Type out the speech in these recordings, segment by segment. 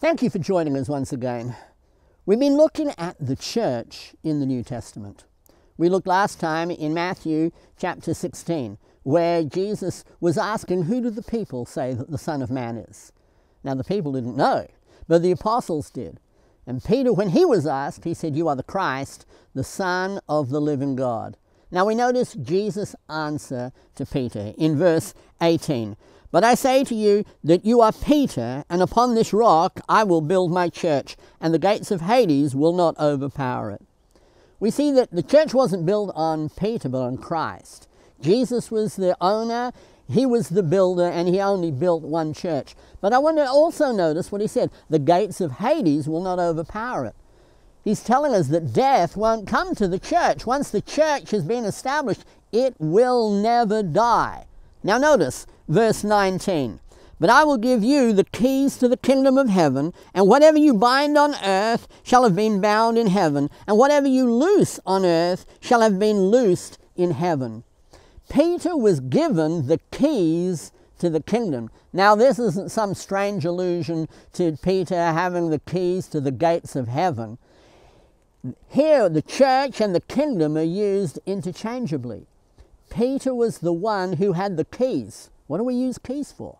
Thank you for joining us once again. We've been looking at the church in the New Testament. We looked last time in Matthew chapter 16, where Jesus was asking, Who do the people say that the Son of Man is? Now, the people didn't know, but the apostles did. And Peter, when he was asked, he said, You are the Christ, the Son of the living God. Now, we notice Jesus' answer to Peter in verse 18. But I say to you that you are Peter, and upon this rock I will build my church, and the gates of Hades will not overpower it. We see that the church wasn't built on Peter, but on Christ. Jesus was the owner, he was the builder, and he only built one church. But I want to also notice what he said the gates of Hades will not overpower it. He's telling us that death won't come to the church. Once the church has been established, it will never die. Now, notice, verse 19. But I will give you the keys to the kingdom of heaven, and whatever you bind on earth shall have been bound in heaven, and whatever you loose on earth shall have been loosed in heaven. Peter was given the keys to the kingdom. Now, this isn't some strange allusion to Peter having the keys to the gates of heaven. Here, the church and the kingdom are used interchangeably. Peter was the one who had the keys. What do we use keys for?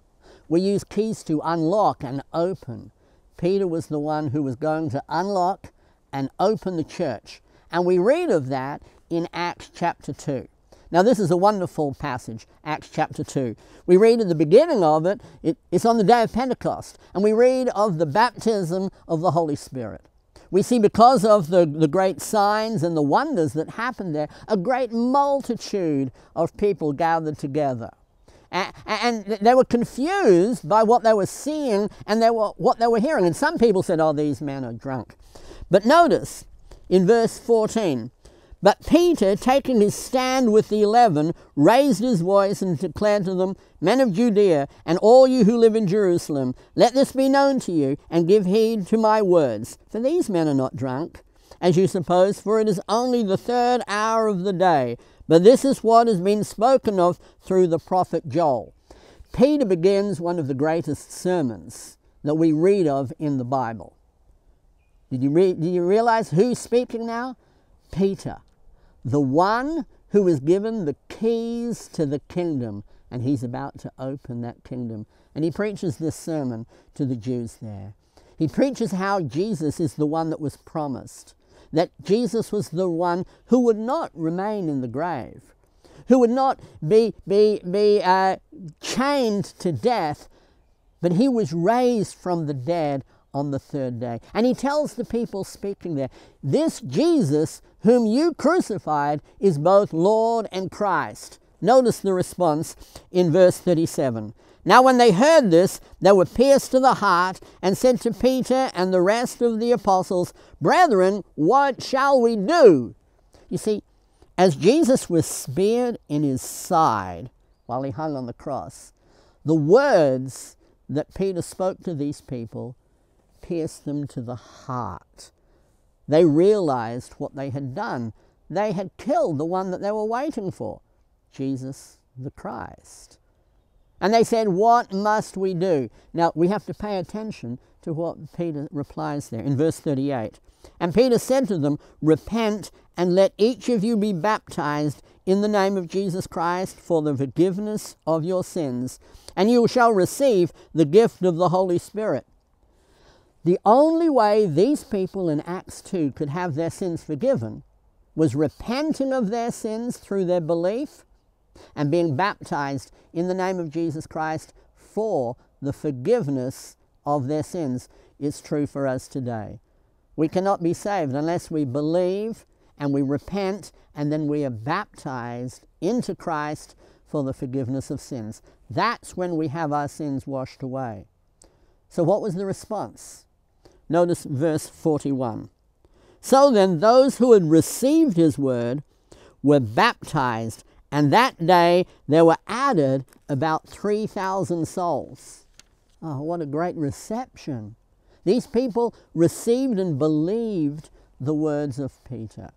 We use keys to unlock and open. Peter was the one who was going to unlock and open the church. And we read of that in Acts chapter 2. Now, this is a wonderful passage, Acts chapter 2. We read at the beginning of it, it, it's on the day of Pentecost, and we read of the baptism of the Holy Spirit. We see because of the, the great signs and the wonders that happened there, a great multitude of people gathered together. And, they were confused by what they were seeing and they were, what they were hearing. And some people said, Oh, these men are drunk. But notice in verse 14, but Peter, taking his stand with the eleven, raised his voice and declared to them, Men of Judea, and all you who live in Jerusalem, let this be known to you, and give heed to my words. For these men are not drunk, as you suppose, for it is only the third hour of the day. But this is what has been spoken of through the prophet Joel. Peter begins one of the greatest sermons that we read of in the Bible. Did you, re- did you realize who's speaking now? Peter the one who was given the keys to the kingdom, and he's about to open that kingdom. And he preaches this sermon to the Jews there. He preaches how Jesus is the one that was promised, that Jesus was the one who would not remain in the grave, who would not be, be, be uh, chained to death, but he was raised from the dead on the third day. And he tells the people speaking there, This Jesus whom you crucified is both Lord and Christ. Notice the response in verse 37. Now, when they heard this, they were pierced to the heart and said to Peter and the rest of the apostles, Brethren, what shall we do? You see, as Jesus was speared in his side while he hung on the cross, the words that Peter spoke to these people pierced them to the heart. They realized what they had done. They had killed the one that they were waiting for, Jesus the Christ. And they said, What must we do? Now we have to pay attention to what Peter replies there in verse 38. And Peter said to them, Repent and let each of you be baptized in the name of Jesus Christ for the forgiveness of your sins, and you shall receive the gift of the Holy Spirit. The only way these people in Acts 2 could have their sins forgiven was repenting of their sins through their belief and being baptized in the name of Jesus Christ for the forgiveness of their sins. It's true for us today. We cannot be saved unless we believe and we repent and then we are baptized into Christ for the forgiveness of sins. That's when we have our sins washed away. So, what was the response? Notice verse 41. So then, those who had received his word were baptized, and that day there were added about 3,000 souls. Oh, what a great reception! These people received and believed the words of Peter.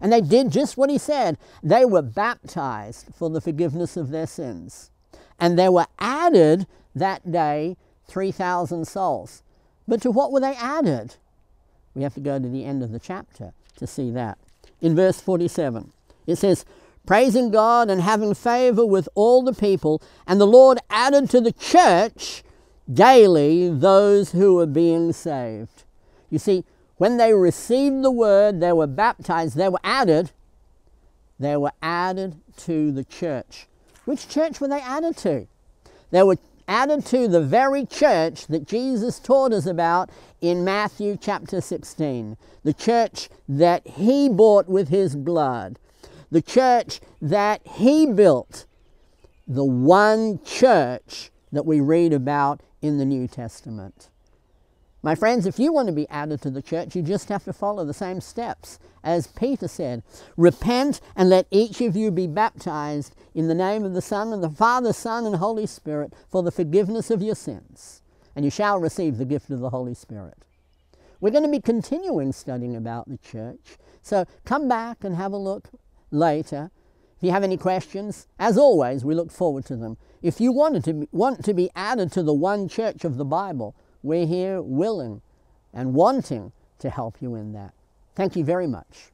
And they did just what he said. They were baptized for the forgiveness of their sins. And there were added that day 3,000 souls. But to what were they added? We have to go to the end of the chapter to see that. In verse 47, it says, Praising God and having favor with all the people, and the Lord added to the church daily those who were being saved. You see, when they received the word, they were baptized, they were added, they were added to the church. Which church were they added to? They were added to the very church that Jesus taught us about in Matthew chapter 16. The church that he bought with his blood. The church that he built. The one church that we read about in the New Testament. My friends, if you want to be added to the church, you just have to follow the same steps. As Peter said, repent and let each of you be baptized in the name of the Son and the Father, Son, and Holy Spirit for the forgiveness of your sins, and you shall receive the gift of the Holy Spirit. We're going to be continuing studying about the church, so come back and have a look later. If you have any questions, as always, we look forward to them. If you wanted to be, want to be added to the one church of the Bible, we're here willing and wanting to help you in that. Thank you very much.